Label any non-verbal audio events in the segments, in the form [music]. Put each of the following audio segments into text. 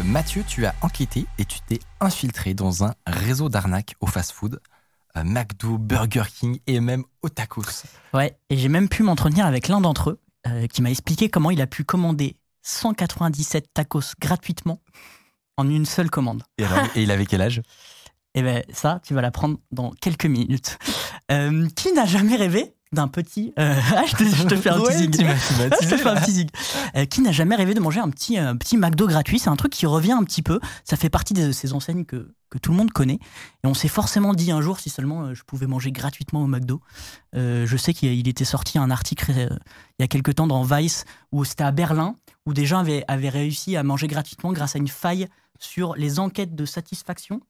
Euh, Mathieu, tu as enquêté et tu t'es infiltré dans un réseau d'arnaques au fast-food, euh, McDo, Burger King et même au tacos. Ouais, et j'ai même pu m'entretenir avec l'un d'entre eux euh, qui m'a expliqué comment il a pu commander 197 tacos gratuitement en une seule commande. Et, alors, et il avait quel âge? [laughs] Et ben ça, tu vas l'apprendre dans quelques minutes. Euh, qui n'a jamais rêvé d'un petit... euh, [laughs] ah, je, te, je te fais un Ouais, teasing. tu [laughs] je te fais un teasing. Euh, qui n'a jamais rêvé de manger un petit, un petit McDo gratuit? C'est un truc qui revient un petit peu. Ça fait partie de ces enseignes que, que tout le monde connaît. Et on s'est forcément dit un jour si seulement euh, je pouvais manger gratuitement au McDo. Euh, je sais qu'il il était sorti un article il y a quelque temps dans Vice où c'était à Berlin où des gens avaient, avaient réussi à manger gratuitement grâce à une faille sur les enquêtes de satisfaction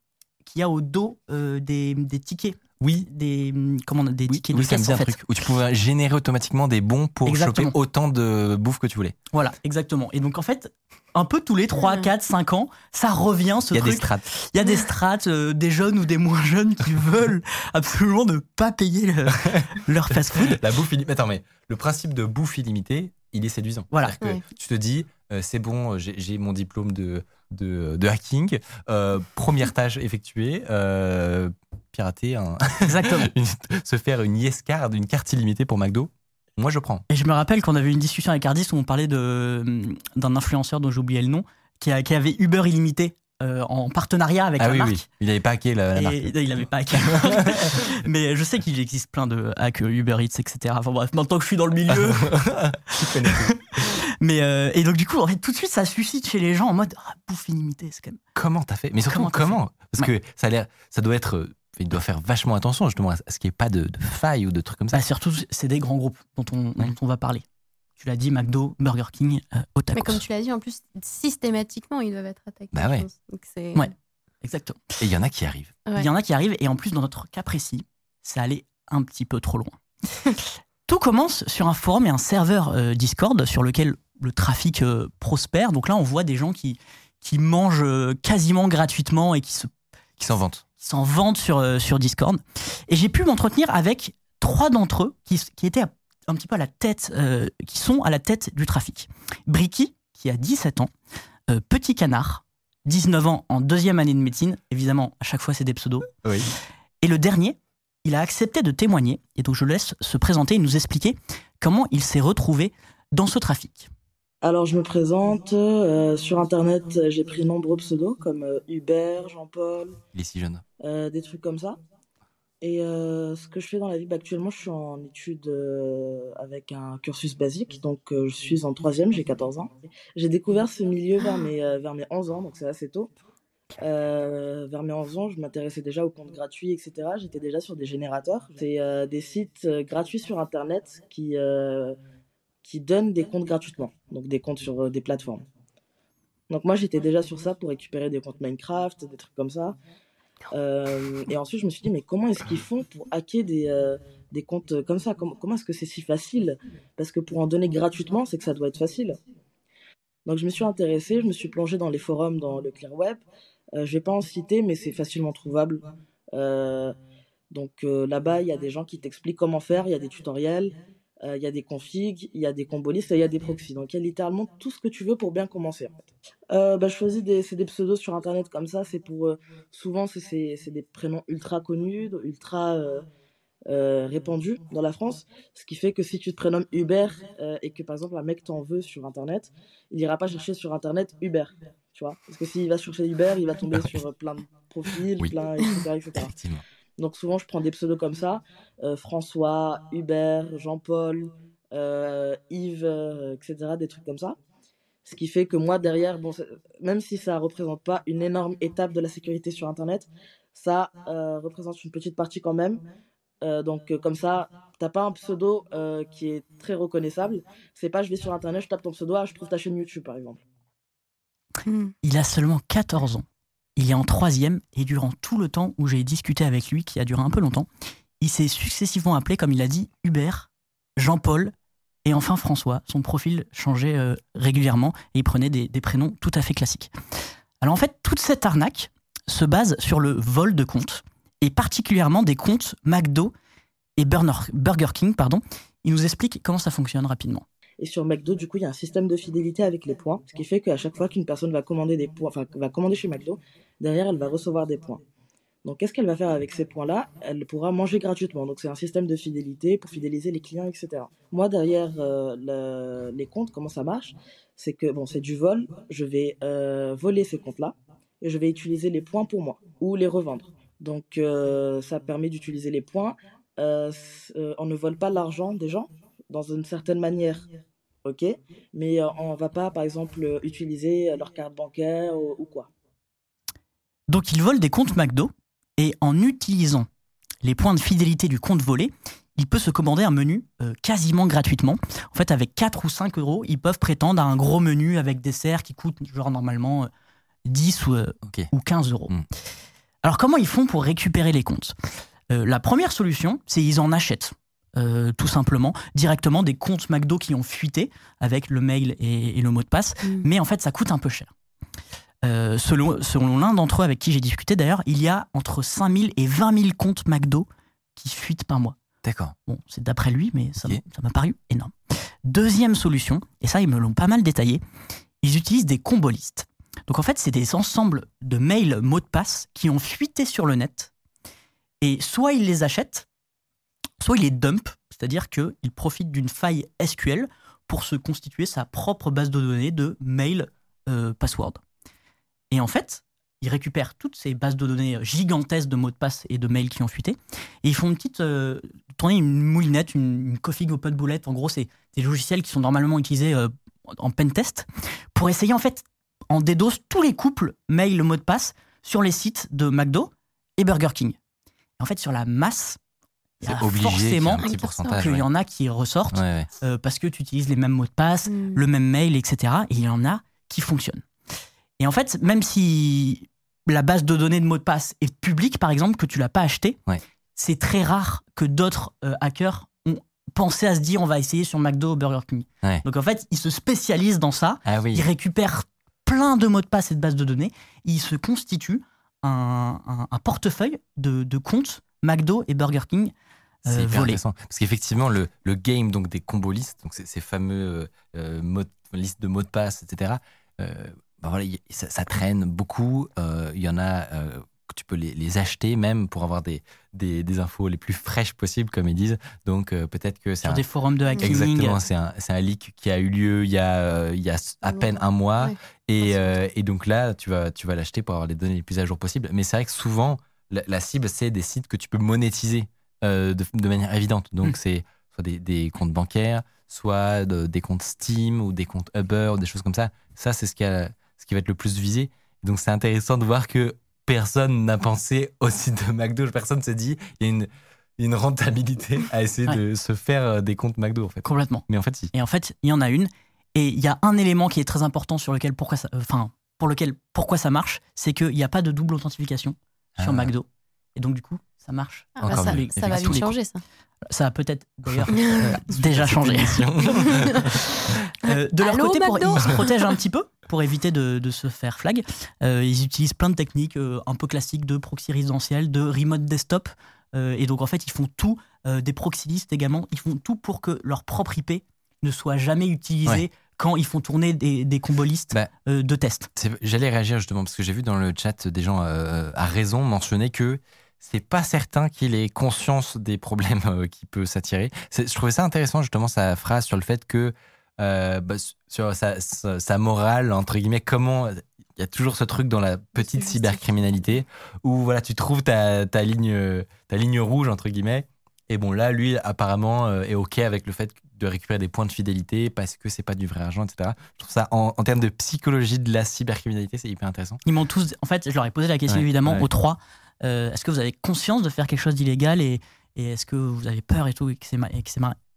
qu'il y a au dos des, des tickets. Oui. Des, hum, comment, on- des Oui, tickets oui, de ça me caisse, dit en un fait. truc où tu pouvais générer automatiquement des bons pour Exactement. choper autant de bouffe que tu voulais. Voilà, exactement. Et donc en fait, un peu tous les 3, Mhm. 4, 5 ans, ça revient ce Il y a truc. des strates. Il y a des strates, euh, des jeunes ou des moins jeunes qui [laughs] veulent absolument ne pas payer le- [laughs] leur fast-food. La bouffe illimitée. Attends, mais le principe de bouffe illimitée, il est séduisant. Voilà. C'est-à-dire que Ouais. tu te dis, euh, c'est bon, j'ai j'ai mon diplôme de, de, de hacking, euh, première tâche effectuée, euh, pirater, un- Exactement. [laughs] une- se faire une yes card, une carte illimitée pour McDo. Moi, je prends. Et je me rappelle qu'on avait une discussion avec Ardis où on parlait hum, d'un influenceur dont oublié le nom, qui, a- qui avait Uber illimité euh, en partenariat avec ah la oui, marque. oui. Il n'avait pas hacké la, la marque. Et il n'avait pas hacké. [laughs] Mais je sais qu'il existe plein de hacks euh, Uber Eats, etc. Enfin bref, maintenant que je suis dans le milieu. [laughs] Mais euh, et donc du coup, en fait, tout de suite, ça suscite chez les gens en mode ah, bouffe illimitée, c'est quand même. Comment t'as fait? Mais surtout, Comment Parce que ça a l'air, ça doit être, euh, il doit faire vachement attention justement à ce qu'il n'y ait pas de, de failles ou de trucs comme ça. Bah, surtout, c'est des grands groupes dont on, dont on va parler. Tu l'as dit, McDo, Burger King, euh, au. Mais comme tu l'as dit, en plus, systématiquement, ils doivent être attaqués. Bah ouais. Donc. Ouais. Exactement. Et il y en a qui arrivent. Ouais. Il y en a qui arrivent, et en plus, dans notre cas précis, ça allait un petit peu trop loin. [laughs] Tout commence sur un forum et un serveur euh, Discord sur lequel le trafic euh, prospère. Donc là, on voit des gens qui, qui mangent euh, quasiment gratuitement et qui se Qui s'en vantent. Qui s'en vantent sur, euh, sur Discord. Et j'ai pu m'entretenir avec trois d'entre eux qui, qui étaient à- un petit peu à la tête, euh, qui sont à la tête du trafic. Bricky, qui a 17 ans, euh, Petit Canard, 19 ans en deuxième année de médecine. Évidemment, à chaque fois, c'est des pseudos. Oui. Et le dernier, il a accepté de témoigner. Et donc, je le laisse se présenter et nous expliquer comment il s'est retrouvé dans ce trafic. Alors, je me présente. euh, sur Internet, j'ai pris nombreux pseudos comme euh, Hubert, Jean-Paul, Il est si jeune. euh, des trucs comme ça. Et ce que je fais dans la vie, bah, actuellement, je suis en études avec un cursus basique. Donc, je suis en troisième, j'ai 14 ans. J'ai découvert ce milieu vers mes, vers mes 11 ans, donc c'est assez tôt. Euh, vers mes 11 ans, je m'intéressais déjà aux comptes gratuits, etc. J'étais déjà sur des générateurs. C'est euh, des sites euh, gratuits sur Internet qui, qui donnent des comptes gratuitement. Donc, des comptes sur euh, des plateformes. Donc, moi, j'étais déjà sur ça pour récupérer des comptes Minecraft, des trucs comme ça. Euh, et ensuite, je me suis dit, mais comment est-ce qu'ils font pour hacker des, euh, des comptes comme ça? Comment, est-ce que c'est si facile? Parce que pour en donner gratuitement, c'est que ça doit être facile. Donc, je me suis intéressée, je me suis plongée dans les forums, dans le Clear Web. Je vais pas en citer, mais c'est facilement trouvable. Donc là-bas, il y a des gens qui t'expliquent comment faire, il y a des tutoriels, euh, il y a des configs, il y a des combolistes et il y a des proxys. Donc il y a littéralement tout ce que tu veux pour bien commencer. En fait. euh, bah, je choisis des, des pseudos sur Internet comme ça. C'est pour euh, souvent c'est, des prénoms ultra connus, ultra répandus dans la France. Ce qui fait que si tu te prénommes Hubert et que par exemple un mec t'en veut sur Internet, il ira pas chercher sur Internet Hubert. Tu vois Parce que s'il va chercher Hubert, il va tomber sur euh, plein de profils, Oui. plein, etc., etc. Donc souvent, je prends des pseudos comme ça. euh, François, Hubert, Jean-Paul, euh, Yves, euh, etc. Des trucs comme ça. Ce qui fait que moi, derrière, bon, même si ça représente pas une énorme étape de la sécurité sur Internet, ça représente une petite partie quand même. Donc comme ça, T'as pas un pseudo qui est très reconnaissable. C'est pas je vais sur internet, je tape ton pseudo, ah, je trouve ta chaîne YouTube par exemple. Il a seulement 14 ans. Il est en troisième et durant tout le temps où j'ai discuté avec lui, qui a duré un peu longtemps, il s'est successivement appelé, comme il a dit, Hubert, Jean-Paul et enfin François. Son profil changeait euh, régulièrement et il prenait des, prénoms tout à fait classiques. Alors en fait, toute cette arnaque se base sur le vol de comptes et particulièrement des comptes McDo et Burger King. Pardon. Il nous explique comment ça fonctionne rapidement. Et sur McDo, du coup, il y a un système de fidélité avec les points, ce qui fait qu'à chaque fois qu'une personne va commander des points, enfin, va commander chez McDo, derrière, elle va recevoir des points. Donc, qu'est-ce qu'elle va faire avec ces points-là? Elle pourra manger gratuitement. Donc, c'est un système de fidélité pour fidéliser les clients, etc. Moi, derrière euh, le- les comptes, comment ça marche? C'est que, bon, c'est du vol. Je vais euh, voler ces comptes-là et je vais utiliser les points pour moi ou les revendre. Donc, euh, ça permet d'utiliser les points. On ne vole pas l'argent des gens dans une certaine manière ok? Mais euh, on va pas, par exemple, euh, utiliser euh, leur carte bancaire ou, ou quoi? Donc il vole des comptes McDo et en utilisant les points de fidélité du compte volé, il peut se commander un menu euh, quasiment gratuitement. En fait, avec 4 ou 5 euros, ils peuvent prétendre à un gros menu avec dessert qui coûte genre normalement euh, 10 ou, euh, Ok. ou 15 euros. Mm. Alors comment ils font pour récupérer les comptes? Euh, La première solution, c'est ils en achètent. Euh, tout simplement, directement des comptes McDo qui ont fuité avec le mail et, et le mot de passe Hmm. mais en fait ça coûte un peu cher. Euh, selon selon l'un d'entre eux avec qui j'ai discuté d'ailleurs, il y a entre 5000 et 20 000 comptes McDo qui fuitent par mois. D'accord. Bon, c'est d'après lui, mais ça m'a- ça m'a paru énorme. Deuxième solution, et ça ils me l'ont pas mal détaillé, ils utilisent des combolistes. Donc en fait, c'est des ensembles de mails mots de passe qui ont fuité sur le net, et soit ils les achètent, soit ils les dumpent, c'est-à-dire qu'ils profitent d'une faille SQL pour se constituer sa propre base de données de mail euh, password. Et en fait, ils récupèrent toutes ces bases de données gigantesques de mots de passe et de mails qui ont fuité, et ils font une petite euh, une moulinette, une, une config open boulette. En gros, c'est des logiciels qui sont normalement utilisés euh, en pen test pour essayer en fait en DDoS tous les couples mail mot de passe sur les sites de McDo et Burger King. En fait, sur la masse, il y C'est a obligé. qu'il y ait forcément un petit qu'il y en a qui ressortent Ouais, ouais. euh, parce que tu utilises les mêmes mots de passe, Hmm. le même mail, etc. Et il y en a qui fonctionnent. Et en fait, même si la base de données de mots de passe est publique, par exemple, que tu l'as pas acheté, Ouais. c'est très rare que d'autres euh, hackers ont pensé à se dire on va essayer sur McDo ou Burger King. Ouais. Donc en fait, ils se spécialisent dans ça, Ah oui. ils récupèrent plein de mots de passe et de bases de données, ils se constituent un, un- un portefeuille de, de comptes McDo et Burger King C'est euh, hyper intéressant. Parce qu'effectivement, le, le game donc des combo listes, donc ces, ces fameux euh, mots de- listes de mots de passe, etc., euh, bah voilà, y- ça, ça traîne beaucoup. Euh, Il y en a euh, que tu peux les, les acheter même pour avoir des, des, des infos les plus fraîches possibles, comme ils disent. Donc euh, peut-être que c'est sur un, des forums de hacking. Exactement, c'est un, c'est un leak qui a eu lieu il y a, euh, il y a à peine un mois. Ouais. Et, euh, et donc là, tu vas, tu vas l'acheter pour avoir les données les plus à jour possibles. Mais c'est vrai que souvent, la, la cible, c'est des sites que tu peux monétiser euh, de, de manière évidente. Donc Mm. c'est soit des, des comptes bancaires, soit de- des comptes Steam ou des comptes Uber ou des choses comme ça. Ça, c'est ce, qui a- ce qui va être le plus visé. Donc c'est intéressant de voir que personne n'a pensé au site de McDo. Personne se dit, il y a une, une rentabilité à essayer Ouais. de se faire euh, des comptes McDo, en fait. Complètement. Mais en fait, si. Et en fait, il y en a une. Et il y a un élément qui est très important sur lequel pourquoi ça, euh, enfin, pour lequel pourquoi ça marche, c'est qu'il n'y a pas de double authentification sur Ah. McDo. Et donc du coup, ça marche. Ah, bah, Encore ça, va vite changer, ça. Ça a peut-être d'ailleurs euh, [laughs] déjà changé. [laughs] Euh, de leur Allô, côté, pour, ils se protègent un petit peu pour éviter de, de se faire flag. Euh, ils utilisent plein de techniques euh, un peu classiques de proxy résidentiel, de remote desktop. Euh, et donc en fait, ils font tout, euh, des proxy lists également, ils font tout pour que leur propre IP ne soit jamais utilisée Ouais. quand ils font tourner des, des combo listes Bah, euh, de test. C'est- J'allais réagir justement parce que j'ai vu dans le chat des gens euh, à raison mentionner que c'est pas certain qu'il ait conscience des problèmes euh, qui peut s'attirer. Je trouvais ça intéressant justement sa phrase sur le fait que euh, bah, sur sa, sa- sa morale entre guillemets comment il y a toujours ce truc dans la petite cybercriminalité où voilà tu trouves ta, ta ligne ta ligne rouge entre guillemets et bon là lui apparemment euh, est ok avec le fait de récupérer des points de fidélité parce que c'est pas du vrai argent etc. Je trouve ça en, en termes de psychologie de la cybercriminalité c'est hyper intéressant. Ils m'ont tous. En fait, je leur ai posé la question Ouais, évidemment ouais. aux trois. Euh, Est-ce que vous avez conscience de faire quelque chose d'illégal et, Et est-ce que vous avez peur et tout, et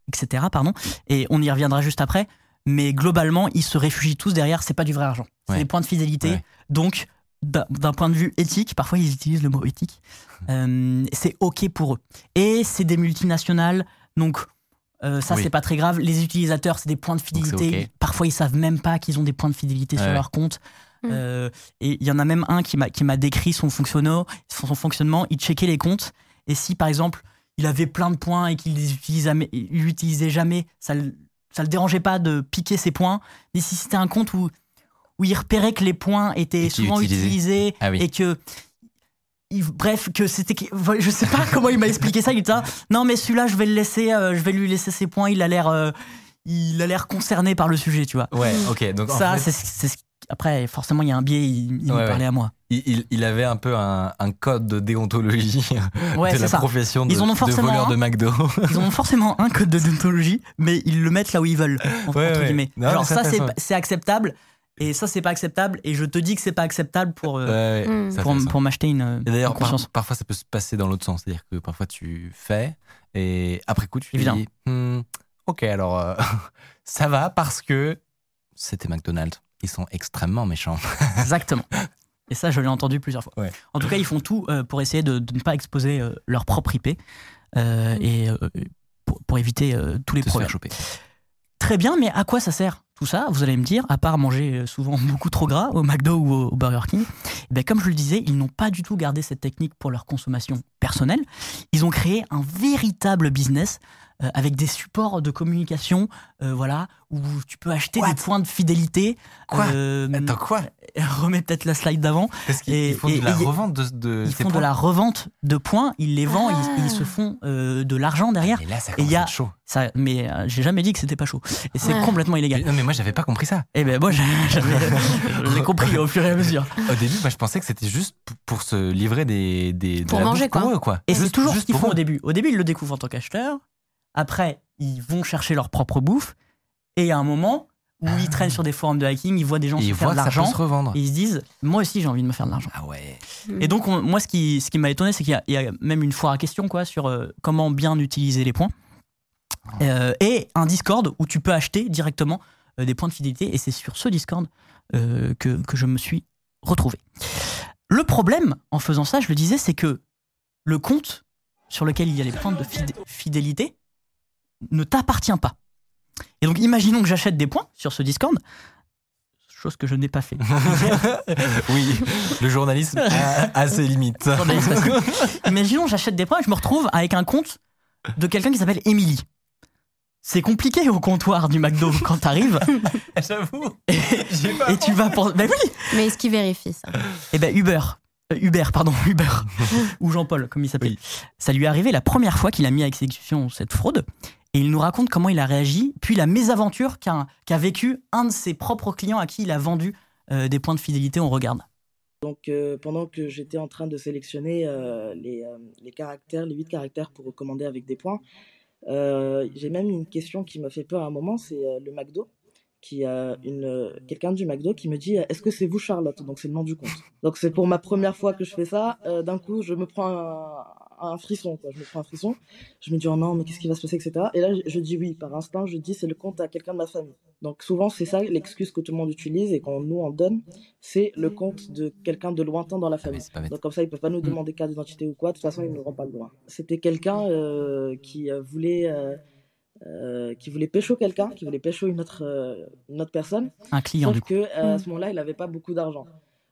etc. Pardon. Et on y reviendra juste après. Mais globalement, ils se réfugient tous derrière. C'est pas du vrai argent. C'est Ouais. des points de fidélité. Ouais. Donc, d'un point de vue éthique, parfois ils utilisent le mot éthique. euh, c'est ok pour eux. Et c'est des multinationales. Donc, euh, ça, Oui. c'est pas très grave. Les utilisateurs, c'est des points de fidélité. Parfois, ils savent même pas qu'ils ont des points de fidélité sur leur compte. Mm. Euh, et il y en a même un qui m'a qui m'a décrit son fonctionnement, son, son fonctionnement. Il checkait les comptes. Et si, par exemple, il avait plein de points et qu'il les utilisait jamais, il l'utilisait jamais, ça ça le dérangeait pas de piquer ses points. Mais si c'était un compte où, où il repérait que les points étaient souvent utilisait. utilisés Ah oui. et que bref que c'était je sais pas [laughs] comment il m'a expliqué ça il était là, non mais celui-là je vais le laisser euh, je vais lui laisser ses points il a l'air euh, il a l'air concerné par le sujet tu vois Ouais, ok. Donc en ça fait, c'est c'est ce- après forcément il y a un biais il, il Ouais, me ouais. parlait à moi il, avait un peu un, un code de déontologie ouais de c'est la ça profession de, Ils en ont de forcément voleur un. de McDo. [laughs] ils ont forcément un code de déontologie mais ils le mettent là où ils veulent en- Ouais, entre ouais. guillemets Non, genre ça c'est acceptable et ça c'est pas acceptable et je te dis que c'est pas acceptable pour euh, Ouais, Mm. c'est pour, m'acheter une, Et une d'ailleurs, par- parfois, ça peut se passer dans l'autre sens. C'est-à-dire que parfois, tu fais et après coup, tu te dis Hmm, Ok, alors euh, [laughs] ça va parce que c'était McDonald's. Ils sont extrêmement méchants. [laughs] Exactement. Et ça, je l'ai entendu plusieurs fois. Ouais. En tout cas, ils font tout euh, pour essayer de, de ne pas exposer euh, leur propre IP euh, et pour, pour éviter tous les de se problèmes. faire choper. Très bien, mais à quoi ça sert tout ça? Vous allez me dire, à part manger souvent [laughs] beaucoup trop gras au McDo ou au, au Burger King, eh bien, comme je le disais, ils n'ont pas du tout gardé cette technique pour leur consommation personnelle. Ils ont créé un véritable business euh, avec des supports de communication, euh, voilà, où tu peux acheter What des points de fidélité. Quoi Euh, Attends, quoi [laughs] remets peut-être la slide d'avant. Parce qu'ils Et- ils font et- de la et revente de, de Ils ces font de points. la revente de points, ils les vendent, Ah. ils, ils se font euh, de l'argent derrière. Et là, ça Et commence y a- à être chaud. Ça, mais euh, j'ai jamais dit que c'était pas chaud. Et c'est Ouais. complètement Mais- illégal. Non, mais moi, j'avais pas compris ça. Et ben moi, j'ai- [laughs] j'avais- compris au fur et à mesure. Au début, moi, je pensais que c'était juste pour se livrer des. des de Pour manger, quoi. Eux, quoi. Et c'est Juste- toujours ce qu'ils font eux. au début. Au début, ils le découvrent en tant qu'acheteurs. Après, ils vont chercher leur propre bouffe. Et il y a un moment où ils traînent sur des forums de hacking, ils voient des gens Et se ils faire voient de l'argent. se revendre. Et ils se disent, moi aussi, j'ai envie de me faire de l'argent. Ah ouais. Et donc, on- moi, ce qui, ce qui m'a étonné, c'est qu'il y a- il y, a même une foire à questions quoi, sur euh, comment bien utiliser les points. Euh, et un Discord où tu peux acheter directement euh, des points de fidélité. Et c'est sur ce Discord euh, que, que je me suis retrouvé. Le problème en faisant ça, je le disais, c'est que le compte sur lequel il y a les points de fidé- fidélité ne t'appartient pas. Et donc, imaginons que j'achète des points sur ce Discord, chose que je n'ai pas fait. [laughs] oui, le journalisme a, a ses limites. Imaginons, j'achète des points et je me retrouve avec un compte de quelqu'un qui s'appelle Émilie. C'est compliqué au comptoir du McDo quand t'arrives [laughs] J'avoue. et tu vas pour. Ben oui Mais est-ce qu'il vérifie ça? Et ben Uber. Euh, Hubert, pardon, [laughs] Uber. Ou Jean-Paul, comme il s'appelle. Oui. Ça lui est arrivé la première fois qu'il a mis à exécution cette fraude. Et il nous raconte comment il a réagi, puis la mésaventure qu'a vécu un de ses propres clients à qui il a vendu euh, des points de fidélité. On regarde. Donc, euh, pendant que j'étais en train de sélectionner euh, les, euh, les caractères, les huit caractères pour recommander avec des points, euh, j'ai même une question qui m'a fait peur à un moment, c'est euh, le McDo, qui a une quelqu'un du McDo qui me dit Est-ce que c'est vous Charlotte? Donc c'est le nom du compte. Donc c'est pour ma première fois que je fais ça. Euh, D'un coup, je me prends un, un frisson, quoi. Je me prends un frisson. Je me dis Oh non, mais qu'est-ce qui va se passer, etc. Et là, je, dis oui. Par instinct, je dis c'est le compte à quelqu'un de ma famille. Donc souvent, c'est ça l'excuse que tout le monde utilise et qu'on nous en donne, c'est le compte de quelqu'un de lointain dans la Ah, famille. Donc comme ça, ils peuvent pas nous Mm. demander carte d'identité ou quoi. De toute façon, ils ne n'auront pas le droit. C'était quelqu'un euh, qui euh, voulait, euh, euh, qui voulait pécho quelqu'un, qui voulait pécho une autre, euh, une autre personne. Un client, Sauf du coup. que euh, à Mm. ce moment-là, il n'avait pas beaucoup d'argent.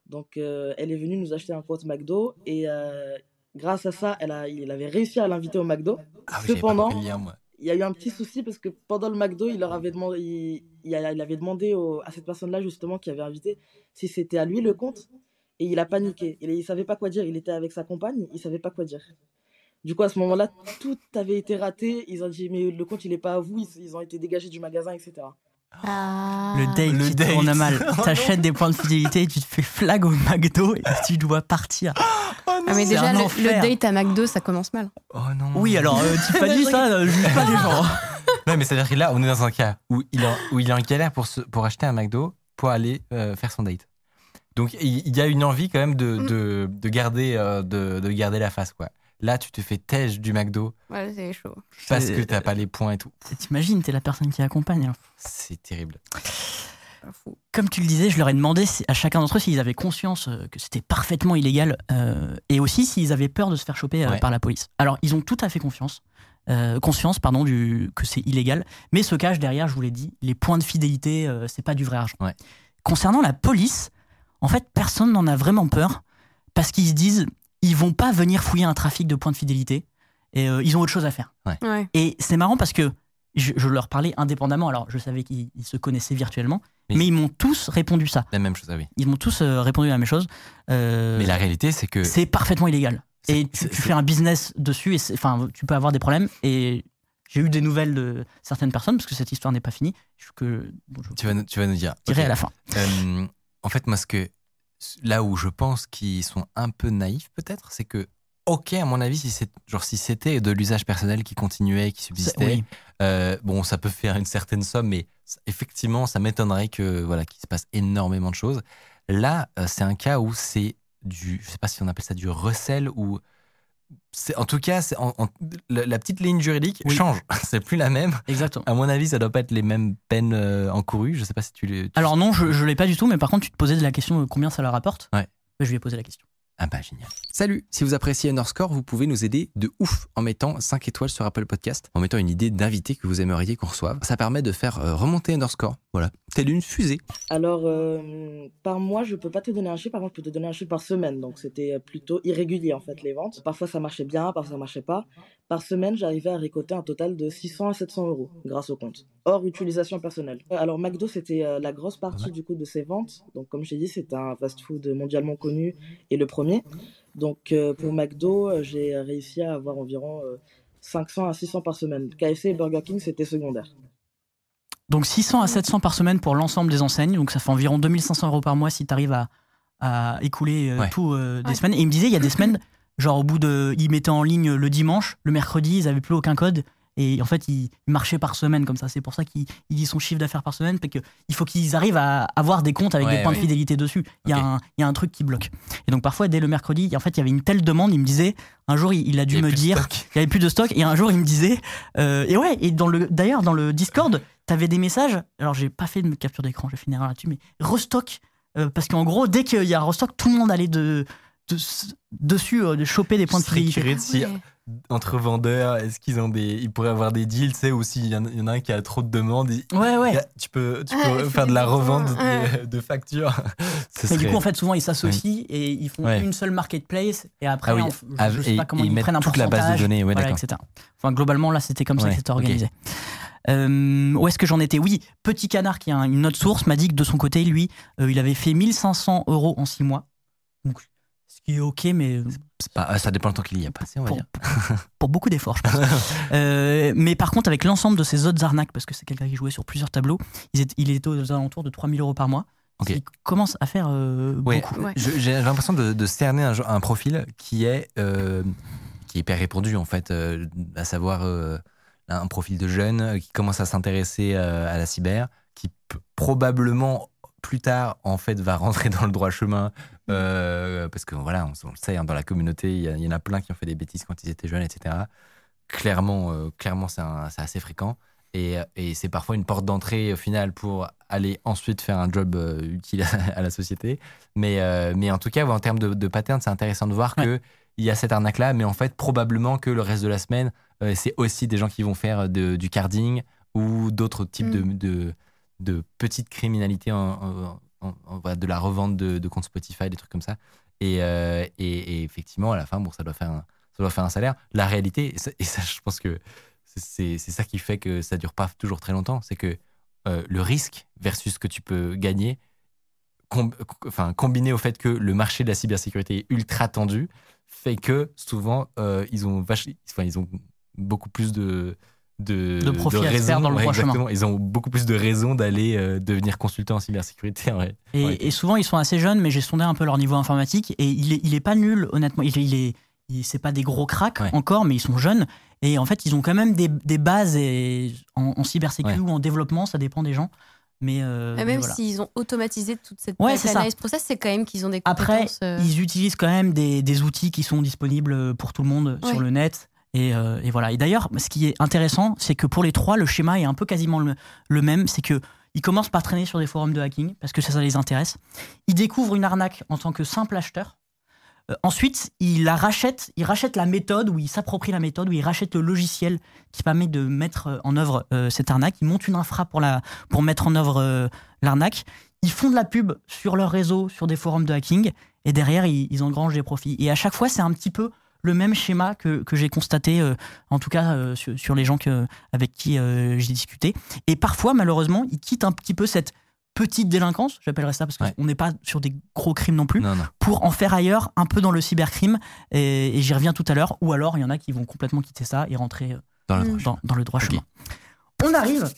Donc euh, elle est venue nous acheter un compte McDo et euh, grâce à ça, elle a, il avait réussi à l'inviter au McDo. Ah Cependant, lien, il y a eu un petit souci parce que pendant le McDo, il leur avait demandé, il, avait demandé au- à cette personne-là justement qui avait invité si c'était à lui le compte et il a paniqué. Il, il savait pas quoi dire. Il était avec sa compagne, il savait pas quoi dire. Du coup, à ce moment-là, tout avait été raté. Ils ont dit mais le compte il est pas à vous. Ils, ils ont été dégagés du magasin, etc. Ah. Le date Le qui date. tourne mal. [laughs] Oh T'achètes des points de fidélité, tu te fais flag au McDo et tu dois partir. Ah, mais C'est déjà, un le, enfer. le date à McDo, ça commence mal. Oh non. Oui, alors euh, Tiffany, [laughs] ça, euh, juge pas les gens. [laughs] Non, mais c'est-à-dire que là, on est dans un cas où il est en, où il est en galère pour, se- pour acheter un McDo pour aller euh, faire son date. Donc, il y a une envie quand même de, de, de garder, euh, de, de garder la face, quoi. Là, tu te fais tège du McDo Ouais, c'est chaud. parce C'est- que t'as pas les points et tout. T'imagines, t'es la personne qui accompagne. hein. C'est terrible. Comme tu le disais, je leur ai demandé à chacun d'entre eux s'ils avaient conscience euh, que c'était parfaitement illégal euh, et aussi s'ils avaient peur de se faire choper euh, Ouais. par la police. Alors, ils ont tout à fait confiance, euh, conscience pardon, du, que c'est illégal, mais se cache derrière, je vous l'ai dit, les points de fidélité, euh, c'est pas du vrai argent. Ouais. Concernant la police, en fait, personne n'en a vraiment peur parce qu'ils se disent, ils vont pas venir fouiller un trafic de points de fidélité et euh, ils ont autre chose à faire. Ouais. Et c'est marrant parce que je, je leur parlais indépendamment. Alors, je savais qu'ils ils se connaissaient virtuellement, mais ils m'ont tous répondu ça. La même chose, ah oui. Ils m'ont tous euh, répondu la même chose. Euh, Mais la réalité, c'est que. c'est parfaitement illégal. Et tu, fais un business dessus, et enfin, tu peux avoir des problèmes. Et j'ai eu des nouvelles de certaines personnes parce que cette histoire n'est pas finie. Que, bon, je Tu vas, nous- tu vas nous dire. dirai Ok. à la fin. Euh, en fait, moi, ce que là où je pense qu'ils sont un peu naïfs, peut-être, c'est que, ok, à mon avis, si c'est genre si c'était de l'usage personnel qui continuait, qui subsistait, oui. euh, bon, ça peut faire une certaine somme, mais effectivement, ça m'étonnerait que voilà qu'il se passe énormément de choses. Là, euh, c'est un cas où c'est du, je sais pas si on appelle ça du recel ou en tout cas, c'est en- en- la, la petite ligne juridique Oui. change. [laughs] c'est plus la même. Exactement. À mon avis, ça doit pas être les mêmes peines euh, encourues. Je sais pas si tu les. tu- Alors non, je ne l'ai pas du tout, mais par contre, tu te posais la question euh, combien ça leur rapporte. Ouais. Je lui ai posé la question. Ah bah génial. Salut, si vous appréciez Underscore, vous pouvez nous aider de ouf en mettant 5 étoiles sur Apple Podcast, en mettant une idée d'invité que vous aimeriez qu'on reçoive. Ça permet de faire euh, remonter Underscore, voilà, telle une fusée. Alors, euh, par mois, je peux pas te donner un chiffre, par contre, je peux te donner un chiffre par semaine. Donc, c'était plutôt irrégulier, en fait, les ventes. Parfois, ça marchait bien, parfois, ça marchait pas. Par semaine, j'arrivais à récolter un total de 600 à 700 euros grâce au compte, hors utilisation personnelle. Alors, McDo, c'était euh, la grosse partie, du coup, de ses ventes. Donc, comme je t'ai dit, c'est un fast-food mondialement connu et le premier. Donc, euh, pour McDo, euh, j'ai réussi à avoir environ euh, 500 à 600 par semaine. KFC et Burger King, c'était secondaire. Donc 600 à 700 par semaine pour l'ensemble des enseignes. Donc ça fait environ 2500 euros par mois si tu arrives à, à écouler euh, Ouais. tout euh, des Ouais. semaines. Et il me disait, il y a des semaines, genre au bout de. Ils mettaient en ligne le dimanche, le mercredi, ils n'avaient plus aucun code. Et en fait, ils, marchaient par semaine comme ça. C'est pour ça qu'il il dit son chiffre d'affaires par semaine. Parce qu'il faut qu'ils arrivent à avoir des comptes avec Ouais, des points de fidélité dessus. Il y, a un, il y a un truc qui bloque. Et donc parfois, dès le mercredi, en fait, il y avait une telle demande. Il me disait, un jour, il, il a Il dû me plus de dire stock. il y avait plus de stock et un jour il me disait euh, et ouais et dans le d'ailleurs dans le Discord t'avais des messages alors j'ai pas fait de capture d'écran j'ai fait une erreur là-dessus mais restock euh, parce qu'en gros dès qu'il y a un restock tout le monde allait de, de- dessus euh, de choper des points de fidélité curieux de si Ouais. entre vendeurs, est-ce qu'ils ont des, ils pourraient avoir des deals, tu sais, ou s'il y, en a- il y en a un qui a trop de demandes, il- ouais ouais a- tu peux, tu peux faire de la revente de, ouais. [laughs] de factures. [laughs] Mais du coup en fait souvent ils s'associent et ils font Ouais. une seule marketplace et après Ah oui, en- je, je sais et- pas comment ils, ils mettent prennent un toute la base de données, ouais, voilà, etc. Enfin globalement là c'était comme ça que c'était organisé. Euh, où est-ce que j'en étais? Oui, Petit Canard, qui est un- une autre source, m'a dit que de son côté, lui, euh, il avait fait 1500 euros en 6 mois. Ce qui est ok, mais C'est pas- ça dépend le temps qu'il y a passé, on va pour, dire. pour beaucoup d'efforts, je pense. [laughs] Euh, mais par contre, avec l'ensemble de ces autres arnaques, parce que c'est quelqu'un qui jouait sur plusieurs tableaux, il était, il était aux alentours de 3000 euros par mois. Ok. Il commence à faire euh, Ouais, beaucoup. Ouais. je- j'ai l'impression de, de cerner un, un profil qui est, euh, qui est hyper répandu, en fait, euh, à savoir euh, un profil de jeune euh, qui commence à s'intéresser euh, à la cyber, qui p- probablement plus tard, en fait, va rentrer dans le droit chemin, euh, parce que voilà, on, on le sait, hein, dans la communauté, il y, en a plein qui ont fait des bêtises quand ils étaient jeunes, etc. Clairement, euh, clairement c'est assez fréquent. Et, et c'est parfois une porte d'entrée au final pour aller ensuite faire un job euh, utile à, [laughs] à la société. Mais, mais en tout cas, en termes de, de pattern, c'est intéressant de voir Ouais. que il y a cette arnaque-là, mais en fait, probablement que le reste de la semaine, c'est aussi des gens qui vont faire de- du carding ou d'autres types de, Mm. de, de petites criminalités, en, en- de la revente de, de comptes Spotify, des trucs comme ça. Et, euh, et, effectivement, à la fin, bon, ça doit faire un, ça doit faire un salaire. La réalité, et ça, je pense que c'est ça qui fait que ça dure pas toujours très longtemps, c'est que euh, le risque versus ce que tu peux gagner, enfin, combiné au fait que le marché de la cybersécurité est ultra tendu, fait que souvent euh, ils ont vache- enfin, ils ont beaucoup plus de de, De profit à faire dans le ouais, droit chemin. Ils ont beaucoup plus de raisons d'aller euh, devenir consultant en cybersécurité. ouais. Et, Ouais. et souvent, ils sont assez jeunes, mais j'ai sondé un peu leur niveau informatique et il est, il est pas nul, honnêtement. Il, il est, il- c'est pas des gros cracks Ouais. encore, mais ils sont jeunes. Et en fait, ils ont quand même des, des bases et, en, en cybersécu Ouais. ou en développement, ça dépend des gens. Mais, euh, mais même voilà. s'ils ont automatisé toute cette Ouais, analyse process, c'est quand même qu'ils ont des Après, compétences. euh, ils utilisent quand même des, des outils qui sont disponibles pour tout le monde sur le net. Et, euh, et voilà. Et d'ailleurs, ce qui est intéressant, c'est que pour les trois, le schéma est un peu quasiment le, même. C'est que ils commencent par traîner sur des forums de hacking parce que ça, ça les intéresse. Ils découvrent une arnaque en tant que simple acheteur. Euh, ensuite, ils la rachètent, ils rachètent la méthode, ou ils s'approprient la méthode, ou ils rachètent le logiciel qui permet de mettre euh, en œuvre cette arnaque. Ils montent une infra pour, la, pour mettre en œuvre l'arnaque. Ils font de la pub sur leur réseau, sur des forums de hacking, et derrière, ils engrangent des profits. Et à chaque fois, c'est un petit peu le même schéma que, que j'ai constaté, euh, en tout cas euh, sur, sur les gens que, avec qui euh, j'ai discuté. Et parfois, malheureusement, ils quittent un petit peu cette petite délinquance, j'appellerais ça, parce qu'on Ouais. n'est pas sur des gros crimes non plus Non, non. pour en faire ailleurs, un peu dans le cybercrime, et, et j'y reviens tout à l'heure, ou alors il y en a qui vont complètement quitter ça et rentrer Dans le Mm. droit dans, dans le droit chemin. On arrive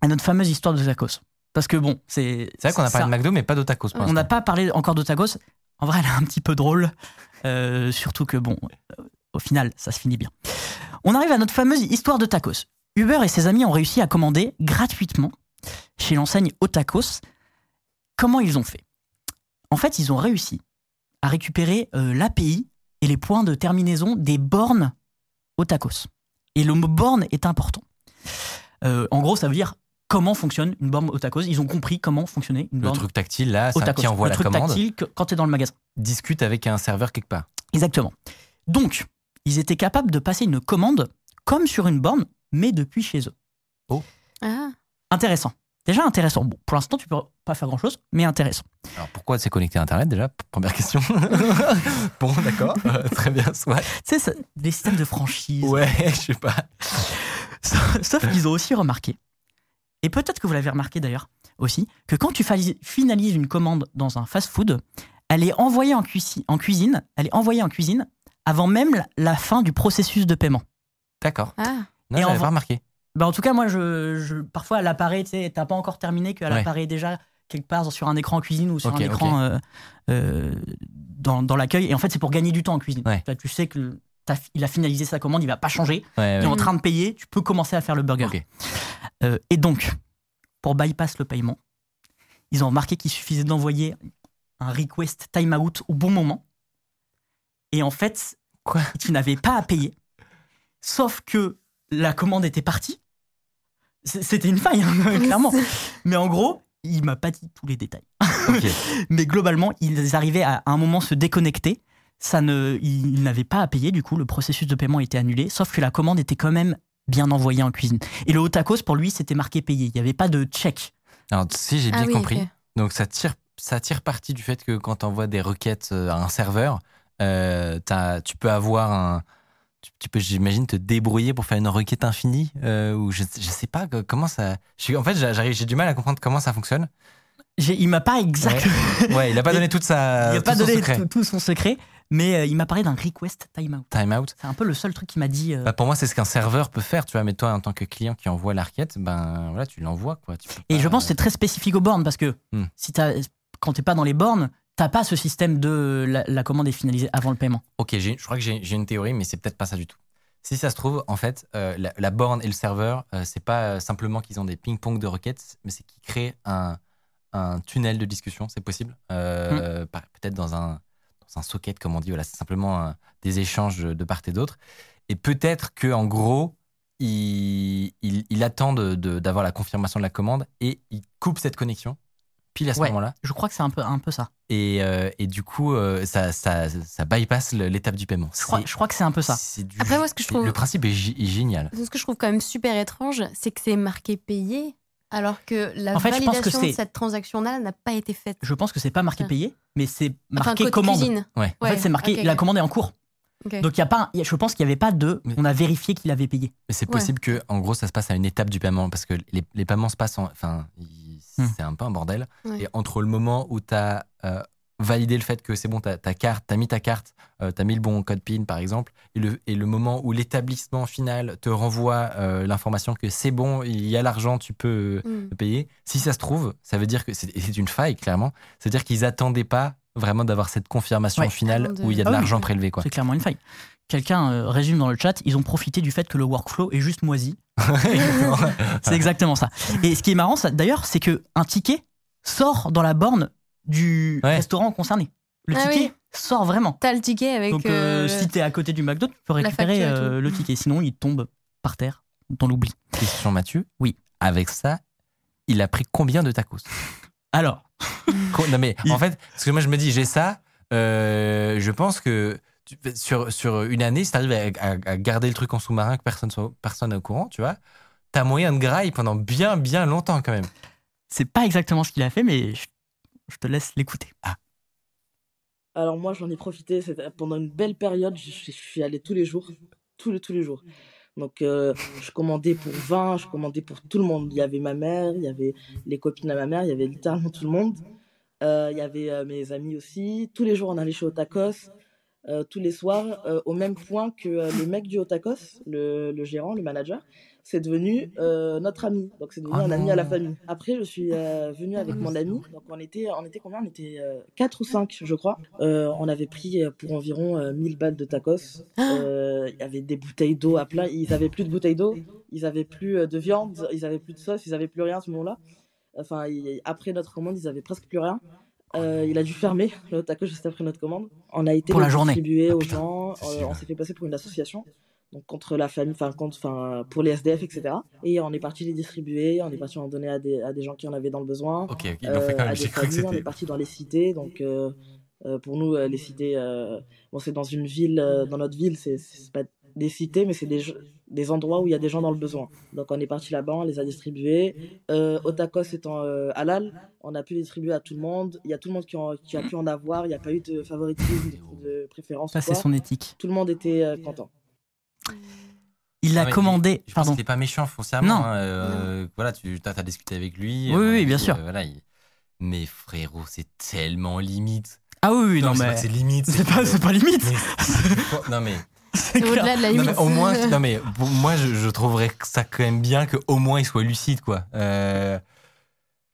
à notre fameuse histoire de tacos. Parce que bon, c'est. C'est vrai qu'on a parlé ça- de McDo, mais pas de tacos pour On n'a pas parlé encore de tacos. En vrai, elle est un petit peu drôle. euh, surtout que bon, au final, ça se finit bien. On arrive à notre fameuse histoire de tacos. Uber et ses amis ont réussi à commander gratuitement chez l'enseigne Otacos. Comment ils ont fait? En fait, ils ont réussi à récupérer euh, l'API et les points de terminaison des bornes Otacos. Et le mot borne est important. Euh, en gros, ça veut dire comment fonctionne une borne Otacos. Ils ont compris comment fonctionnait une Le borne truc tactile, là, ça, Otacos. qui envoie le la truc commande, tactile que- quand tu es dans le magasin. discute avec un serveur quelque part. Exactement. Donc, ils étaient capables de passer une commande comme sur une borne, mais depuis chez eux. Ah, Intéressant. Déjà intéressant. Bon, pour l'instant, tu peux pas faire grand-chose, mais intéressant. Alors pourquoi c'est connecté à Internet déjà? Première question. [laughs] [laughs] bon, d'accord, euh, très bien, soit. Tu sais, ça- les systèmes de franchise. Ouais, je sais pas. Sauf qu'ils ont aussi remarqué, et peut-être que vous l'avez remarqué d'ailleurs aussi, que quand tu finalises une commande dans un fast-food, elle est envoyée en, cuisi- en cuisine, elle est envoyée en cuisine avant même la- fin du processus de paiement. D'accord. ah. Non, Et en pas remarqué. Bah, en tout cas, moi, je, je- parfois, elle apparaît, tu sais, t'as pas encore terminé, qu'elle Ouais. apparaît déjà quelque part sur un écran en cuisine ou sur un écran euh, euh, dans, dans l'accueil. Et en fait, c'est pour gagner du temps en cuisine. Ouais. Là, tu sais que il a finalisé sa commande, il va pas changer. Ouais, Tu es ouais. en train de payer, tu peux commencer à faire le burger. Euh, et donc, pour bypass le paiement, ils ont remarqué qu'il suffisait d'envoyer un request timeout au bon moment. Et en fait, Quoi? tu n'avais pas à payer. Sauf que la commande était partie. C'était une faille, hein, [laughs] clairement. Mais en gros, il m'a pas dit tous les détails. [laughs] Mais globalement, ils arrivaient à, à un moment se déconnecter. Ça ne, ils n'avaient pas à payer, du coup, le processus de paiement était annulé, sauf que la commande était quand même bien envoyée en cuisine. Et le Otakos, pour lui, c'était marqué payé. Il n'y avait pas de check. Alors, si j'ai Ah bien oui, compris, donc ça tire, ça tire parti du fait que quand tu envoies des requêtes euh, à un serveur, euh, t'as- tu peux avoir un. Tu, tu peux, j'imagine, te débrouiller pour faire une requête infinie euh, ou je, je sais pas comment ça. je suis- en fait, j'arrive, j'ai du mal à comprendre comment ça fonctionne. J'ai- Il m'a pas exactement. Ouais, il a pas donné toute sa. [laughs] il n'a tout pas son donné secret. tout, tout son secret, mais euh, il m'a parlé d'un request timeout. Time out. C'est un peu le seul truc qu'il m'a dit. euh, Bah, pour moi, c'est ce qu'un serveur peut faire, tu vois. Mais toi, en tant que client qui envoie la requête, ben voilà, tu l'envoies quoi. Tu Et pas- je pense que c'est très spécifique aux bornes parce que Hmm. si t'as- quand tu n'es pas dans les bornes, t'as pas ce système de la, la commande est finalisée avant le paiement. Ok, je crois que j'ai une théorie, mais c'est peut-être pas ça du tout. Si ça se trouve, en fait, euh, la, la borne et le serveur, c'est pas simplement qu'ils ont des ping-pong de requêtes, mais c'est qu'ils créent un, un tunnel de discussion, c'est possible. Euh, Mm. par- Peut-être dans un, dans un socket, comme on dit, voilà, c'est simplement un- des échanges de part et d'autre. Et peut-être que en gros, il, il, il attend de- de- d'avoir la confirmation de la commande et il coupe cette connexion pile à ce Ouais. moment-là. Je crois que c'est un peu, un peu ça. Et, euh, et du coup, euh, ça, ça, ça bypass l'étape du paiement. Je crois, C'est- je crois que c'est un peu ça. du- Après, moi, ce que je trouve- Le principe est, est génial. Ce que je trouve quand même super étrange, c'est que c'est marqué payé, alors que la En fait, je pense que validation de cette transaction-là n'a pas été faite. Je pense que c'est pas marqué Ah. payé, mais c'est Enfin, marqué côté commande. cuisine. Ouais. En fait, c'est marqué la commande est en cours. Donc il y a pas, il y a- je pense qu'il n'y avait pas de. On a vérifié qu'il avait payé. Mais c'est Ouais. possible que, en gros, ça se passe à une étape du paiement parce que les, les paiements se passent en. Enfin, Hmm. c'est un peu un bordel. Ouais. Et entre le moment où tu as validé le fait que c'est bon, ta, ta carte, tu as mis ta carte, tu as mis le bon code PIN par exemple, et le, et le moment où l'établissement final te renvoie euh, l'information que c'est bon, il y a l'argent, tu peux Mm. le payer. Si ça se trouve, ça veut dire que c'est une faille, clairement. C'est-à-dire qu'ils attendaient pas vraiment d'avoir cette confirmation Ouais. finale de- où il y a de Ah l'argent oui. prélevé. Quoi. C'est clairement une faille. quelqu'un euh, résume dans le chat, ils ont profité du fait que le workflow est juste moisi. [laughs] c'est exactement ça. Et ce qui est marrant, ça, d'ailleurs, c'est que un ticket sort dans la borne du Ouais. restaurant concerné. Le Ah ticket oui. sort vraiment. T'as le ticket avec. Donc, euh, euh, si t'es à côté du McDo, tu peux récupérer euh, le ticket. Sinon, il tombe par terre dans l'oubli. Question Mathieu. Oui. Avec ça, il a pris combien de tacos [laughs] Alors, Non mais Il- en fait, parce que moi je me dis, j'ai ça, euh, je pense que tu- sur, sur une année, si t'arrives à, à- à garder le truc en sous-marin, que personne soit personne n'est au courant, tu vois, t'as moyen de graille pendant bien bien longtemps quand même. c'est pas exactement ce qu'il a fait, mais je, je te laisse l'écouter. Alors moi, j'en ai profité pendant une belle période. Je, suis allée tous les jours, tous les tous les jours. Donc euh, je commandais pour 20, je commandais pour tout le monde. Il y avait ma mère, il y avait les copines de ma mère, il y avait littéralement tout le monde. Euh, il y avait euh, mes amis aussi. Tous les jours, on allait chez Otakos. tous les soirs, au même point que le mec du Otakos, le, le gérant, le manager, c'est devenu euh, notre ami. Donc c'est devenu Oh un ami à la famille. Après, je suis euh, venue avec mon ami. Donc on était, on était combien? On était 4 ou 5, je crois. Euh, on avait pris euh, pour environ euh, 1000 balles de tacos. Euh, Il y avait des bouteilles d'eau à plein. Ils avaient plus de bouteilles d'eau. Ils avaient plus euh, de viande. Ils avaient plus de sauce. Ils avaient plus rien à ce moment-là. Enfin, après notre commande, ils avaient presque plus rien. Euh, il a dû fermer le taco juste après notre commande. On a été Pour journée. Ah, aux putain. gens. Euh, on s'est fait passer pour une association. Donc contre la famille, enfin contre, enfin pour les SDF, etc. Et on est parti les distribuer. On est parti en donner à des, à des gens qui en avaient dans le besoin. Ok, ils l'ont fait Euh, quand à même. des J'ai cru que on est parti dans les cités. Donc euh, euh, pour nous, euh, les cités, euh, bon c'est dans une ville, euh, dans notre ville, c'est pas des cités, mais c'est des, des endroits où il y a des gens dans le besoin. Donc on est parti là-bas, on les a distribués. Euh, Otakos étant euh, halal, on a pu les distribuer à tout le monde. Il y a tout le monde qui, en- qui a pu en avoir. Il n'y a pas eu de favoritisme, de, de préférence. Ça, c'est son éthique. Tout le monde était euh, content. Il a Ah, mais commandé. Je pense qu'il est pas méchant foncièrement. Non. hein, euh, Voilà, tu as, discuté avec lui. Oui, oui, bien sûr. euh, voilà, il- Mais frérot, c'est tellement limite. Ah oui, oui, non, mais. c'est limite. C'est pas, limite. Mais- non mais [laughs] C'est au-delà de la Non, limite. mais au moins, [laughs] non mais moi, je, je trouverais que ça quand même bien qu'au moins il soit lucide, quoi. Euh,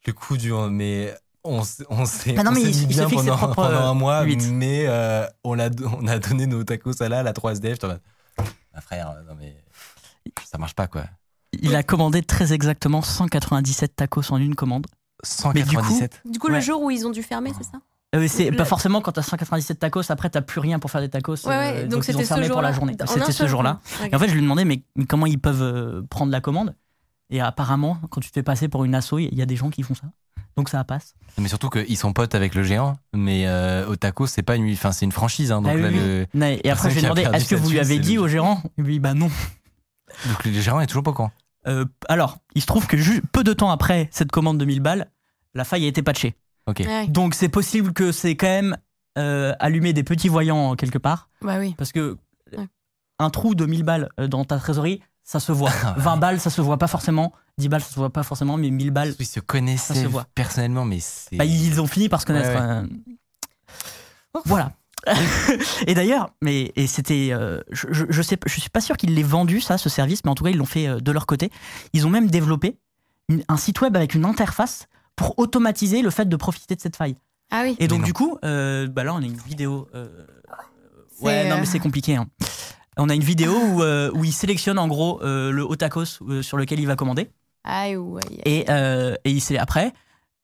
le coup du, mais on, s'est, Ah non, s'est bien pendant, pendant un mois, huit. mais euh, on a, on a donné nos tacos à la, la 3SDF. t'es en mode, Ah, frère, non mais ça marche pas, quoi. Il a commandé très exactement 197 tacos en une commande. Mais du coup- 197. Du coup, Ouais. le jour où ils ont dû fermer, c'est ça Euh, c'est Le- pas forcément quand t'as 197 tacos, après t'as plus rien pour faire des tacos. Ouais, ouais. euh, donc donc ils c'était ont ce fermé pour la jour-là. journée. C'était ce jour-là. Et en fait, je lui demandais, mais, mais comment ils peuvent euh, prendre la commande? Et apparemment, quand tu te fais passer pour une asso, il y a des gens qui font ça. Donc ça passe. Mais surtout qu'ils sont potes avec le géant, mais euh, au tacos, c'est pas une, enfin, c'est une franchise, hein, donc Ah oui, là, oui. le, Ouais, Et après, Personne je lui ai qui a demandé, est-ce que vous lui avez dit le- au gérant? Il lui dit, bah non. donc le gérant est toujours pas courant. Euh, alors, il se trouve que peu de temps après cette commande de 1000 balles, la faille a été patchée. Ok. Ouais. Donc c'est possible que c'est quand même euh, allumé des petits voyants quelque part. Bah oui. Parce que Ouais. un trou de 1000 balles euh, dans ta trésorerie, ça se voit. [laughs] Ah ouais. 20 balles, ça se voit pas forcément. 10 balles, ça se voit pas forcément, mais 1000 balles, Ils se connaissaient se voit. personnellement, mais c'est. bah, ils ont fini par se connaître. Ouais, ouais. euh. Voilà. [laughs] et d'ailleurs, mais et c'était, euh, je, je, je sais, je suis pas sûr qu'ils l'aient vendu ça, ce service, mais en tout cas ils l'ont fait euh, de leur côté. Ils ont même développé une- un site web avec une interface pour automatiser le fait de profiter de cette faille. Ah oui. Et donc du coup, euh, bah là on a une vidéo. euh, Ouais, non mais c'est compliqué. hein. On a une vidéo où, euh, où il sélectionne en gros euh, le haut tacos euh, sur lequel il va commander. Aïe, ouais. Et, euh, et il sé- après,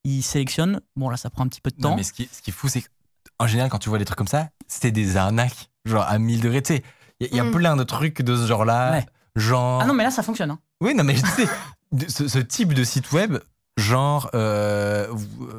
il sélectionne. Bon là ça prend un petit peu de Non, temps. mais ce qui, ce qui est fou, c'est qu'en général, quand tu vois des trucs comme ça, c'est des arnaques, genre à 1000 degrés. Tu sais, il y, a- il y a Mm. plein de trucs de ce genre-là. Ouais. Genre. Ah non mais là ça fonctionne. hein. Oui, non, mais tu sais, ce type de site web, genre euh,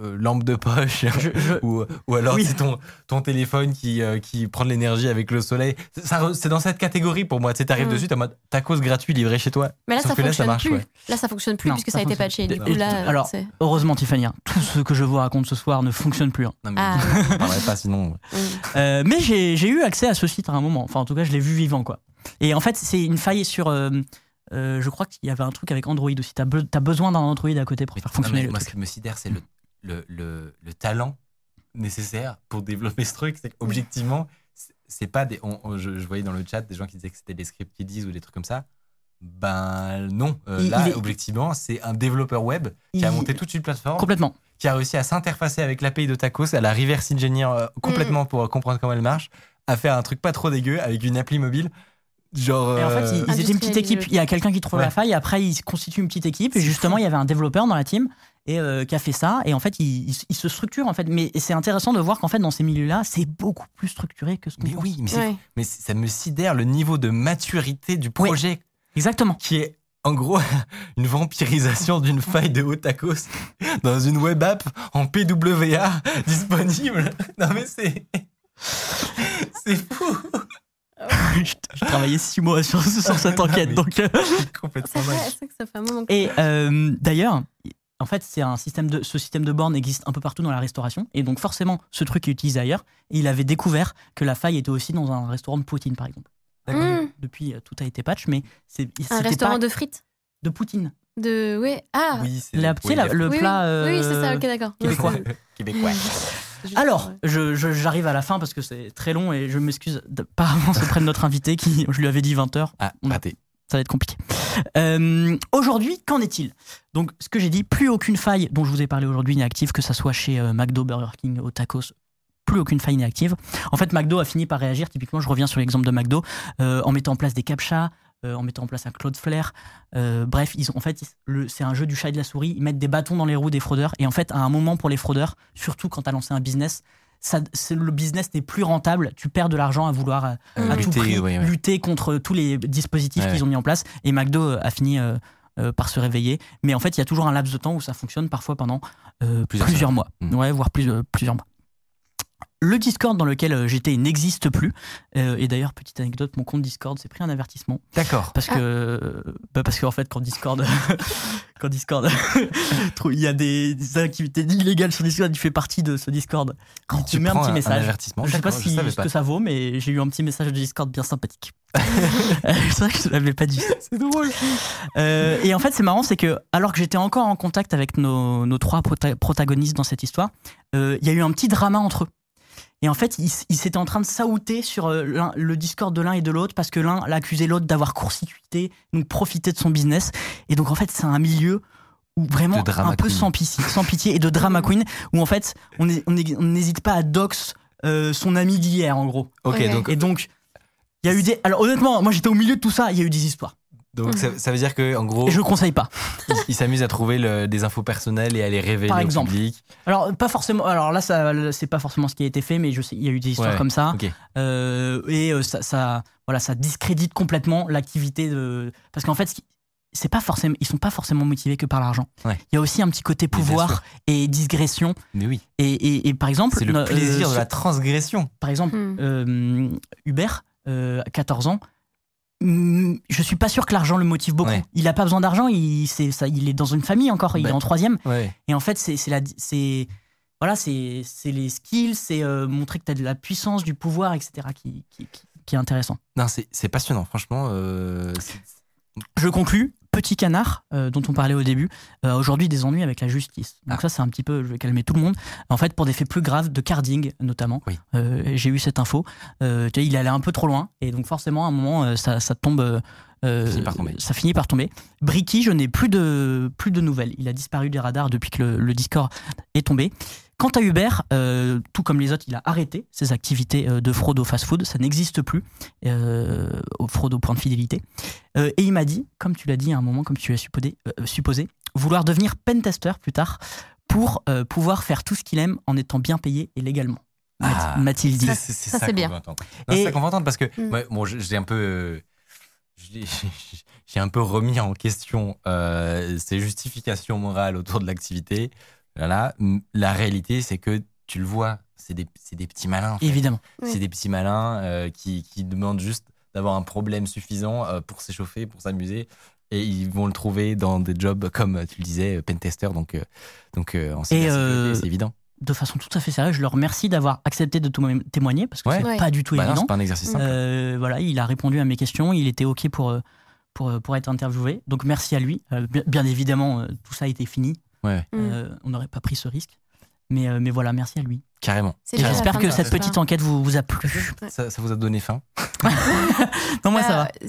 euh, lampe de poche. Je- je- [laughs] Ou, ou alors Oui. c'est ton, ton téléphone qui, euh, qui prend de l'énergie avec le soleil. C'est- dans cette catégorie pour moi. Tu sais, t'arrives Mm. dessus, t'as en mode tacos gratuit livré chez toi. Mais là, Sauf ça que là, ça fonctionne marche, plus. ouais. Là, ça fonctionne plus Non, puisque ça ça a été patché. Du Et- coup, et- là, alors, Heureusement Tiffany, hein, tout ce que je vous raconte ce soir ne fonctionne plus. hein. Non, mais Ah. on pas sinon. Mm. Euh, mais j'ai j'ai eu accès à ce site à un moment. Enfin, en tout cas, je l'ai vu vivant, quoi. Et en fait, c'est une faille sur. Euh, je crois qu'il y avait un truc avec Android aussi. T'as be- t'as besoin d'un Android à côté pour Mais- faire fonctionner le moi, truc. ce qui me sidère, c'est le, le, le, le talent nécessaire pour développer ce truc. C'est qu'objectivement, c'est- pas des. on- on- je, je voyais dans le chat des gens qui disaient que c'était des scripts kiddies ou des trucs comme ça. Ben non. Euh, Il- là, il est- objectivement, c'est un développeur web qui a monté toute une plateforme, Complètement. qui a réussi à s'interfacer avec l'API de Tacos, à la reverse engineer euh, complètement pour comprendre comment elle marche, à faire un truc pas trop dégueu avec une appli mobile. Genre. Et en fait, ils, euh, ils étaient une petite équipe. Il y a quelqu'un qui trouve Ouais. la faille, et après, il se constitue une petite équipe. Et justement, fou. il y avait un développeur dans la team et euh, qui a fait ça. Et en fait, il, il- il se structure, en fait. Mais c'est intéressant de voir qu'en fait, dans ces milieux-là, c'est beaucoup plus structuré que ce qu'on Mais pense. oui, mais, Ouais. ça me sidère le niveau de maturité du projet Exactement. qui est en gros [laughs] une vampirisation d'une faille de Otakos [laughs] dans une web app en PWA [laughs] disponible. Non mais c'est. C'est fou! Je, [laughs] je travaillais six mois sur, sur cette [laughs] enquête. Mais- Donc, euh, Complètement fait, dingue. c'est vrai que ça fait un moment que- Et euh, d'ailleurs, en fait, c'est un système de, ce système de borne existe un peu partout dans la restauration. Et donc, forcément, ce truc est utilisé ailleurs. Et il avait découvert que la faille était aussi dans un restaurant de Poutine, par exemple. D'accord. Mmh. Depuis, euh, tout a été patch, mais c'est Un restaurant pas de frites de Poutine. De. Ouais. Ah Oui, c'est oui, le Oui, oui. plat. Oui, oui, c'est ça, ok, d'accord. québécois. Québécois. [laughs] Alors, ouais. je- je- j'arrive à la fin parce que c'est très long et je m'excuse de- par avance auprès de notre invité qui, je lui avais dit 20h, Ah, raté. ça va être compliqué. Euh, aujourd'hui, qu'en est-il? Donc, ce que j'ai dit, plus aucune faille dont je vous ai parlé aujourd'hui n'est active, que ça soit chez euh, McDo, Burger King, au Tacos. Plus aucune faille n'est active. En fait, McDo a fini par réagir. Typiquement, je reviens sur l'exemple de McDo, euh, en mettant en place des captchas, euh, en mettant en place un Cloudflare. Euh, bref, ils ont, en fait, c'est un jeu du chat et de la souris. Ils mettent des bâtons dans les roues des fraudeurs. Et en fait, à un moment pour les fraudeurs, surtout quand tu as lancé un business, ça, le business n'est plus rentable. Tu perds de l'argent à vouloir euh, Euh, à tout lutter, prix ouais, ouais. lutter contre tous les dispositifs Ouais, qu'ils ont mis en place. Et McDo a fini euh, euh, par se réveiller. Mais en fait, il y a toujours un laps de temps où ça fonctionne, parfois pendant euh, Plusieurs plusieurs, mois. Mm. Ouais, voire plus, plusieurs mois. Le Discord dans lequel euh, j'étais n'existe plus. Euh, et d'ailleurs, petite anecdote, mon compte Discord s'est pris un avertissement. D'accord. Parce Ah. que, euh, bah parce qu'en fait, quand Discord, [laughs] quand Discord, [laughs] il y a des, des activités illégales sur Discord, il fait partie de ce Discord. Te tu met un petit un- un message. avertissement, je sais pas si, ce que ça vaut, mais j'ai eu un petit message de Discord bien sympathique. [laughs] c'est vrai que je l'avais pas dit. C'est drôle. Euh, et en fait, c'est marrant, c'est que alors que j'étais encore en contact avec nos, nos trois prota- protagonistes dans cette histoire, euh, il y a eu un petit drama entre eux. Et en fait, ils, ils étaient en train de saouter sur euh, le Discord de l'un et de l'autre parce que l'un l'accusait l'autre d'avoir court-circuité, donc profité de son business. Et donc, en fait, c'est un milieu où vraiment un peu sans pitié, sans pitié et de drama queen, où en fait, on n'hésite pas à dox euh, son ami d'hier, en gros. Ok, Ok. donc, Et donc, il y a eu des. Alors, honnêtement, moi, j'étais au milieu de tout ça, il y a eu des histoires. Donc ça, ça veut dire que en gros, Et je ne conseille pas. il, il s'amuse à trouver le- des infos personnelles et à les révéler Par au exemple. public. Alors pas forcément. Alors là, ça, c'est pas forcément ce qui a été fait, mais je sais, il y a eu des histoires Ouais, comme ça. Euh, et euh, ça, ça, voilà, ça discrédite complètement l'activité de. Parce qu'en fait, c'est pas forcément, ils sont pas forcément motivés que par l'argent. Ouais. Il y a aussi un petit côté pouvoir et digression. Mais oui, Et, et, et par exemple, c'est le no- plaisir euh, de la transgression. par exemple, Hmm. euh, Hubert, euh, à 14 ans. Hmm, Je suis pas sûr que l'argent le motive beaucoup. Ouais. Il a pas besoin d'argent. Il, c'est ça, il est dans une famille encore. Il Ben, est en troisième. Ouais. Et en fait, c'est c'est la c'est voilà, c'est c'est les skills, c'est euh, montrer que tu as de la puissance, du pouvoir, etc. qui, qui, qui- qui est intéressant. Non, c'est c'est passionnant, franchement. euh, Je conclus. Petit canard euh, dont on parlait au début, euh, aujourd'hui des ennuis avec la justice. Donc Ah. ça c'est un petit peu, je vais calmer tout le monde. En fait pour des faits plus graves de carding notamment, Oui. Euh, j'ai eu cette info. Il allait un peu trop loin et donc forcément à un moment ça, ça tombe, Ça finit par tomber. ça finit par tomber. Bricky, je n'ai plus de plus de nouvelles. Il a disparu des radars depuis que le, le Discord est tombé. Quant à Hubert, euh, tout comme les autres, il a arrêté ses activités euh, de fraude au fast-food. Ça n'existe plus, euh, au fraude au point de fidélité. Euh, et il m'a dit, comme tu l'as dit à un moment, comme tu l'as supposé, euh, supposé, vouloir devenir pentester plus tard pour euh, pouvoir faire tout ce qu'il aime en étant bien payé et légalement. Ah, M'a-t-il dit. C'est c'est- ça, ça, bien. entendre. C'est ça qu'on veut entendre parce que Mm. bon, j'ai un peu, j'ai [laughs] j'ai un peu remis en question euh, ces justifications morales autour de l'activité. Voilà, M- la réalité, c'est que tu le vois, c'est des, c'est des petits malins. en fait. Évidemment. Oui. C'est des petits malins euh, qui, qui demandent juste d'avoir un problème suffisant euh, pour s'échauffer, pour s'amuser. Et ils vont le trouver dans des jobs comme tu le disais, euh, pentester, donc, euh, donc euh, en euh, c'est évident. De façon tout à fait sérieuse, je le remercie d'avoir accepté de témo- témoigner parce que Ouais. c'est Ouais. pas du tout Bah non, évident. c'est pas un exercice simple. Euh, voilà, il a répondu à mes questions, il était OK pour, euh, pour, euh, pour être interviewé. Donc merci à lui. Euh, bien, évidemment, euh, tout ça a été fini. Ouais. Euh, on n'aurait pas pris ce risque. Mais, euh, mais voilà, merci à lui. carrément. J'espère que cette petite enquête vous, vous a plu. [laughs] Ça, ça vous a donné faim [laughs] Non, moi ça va. Ah,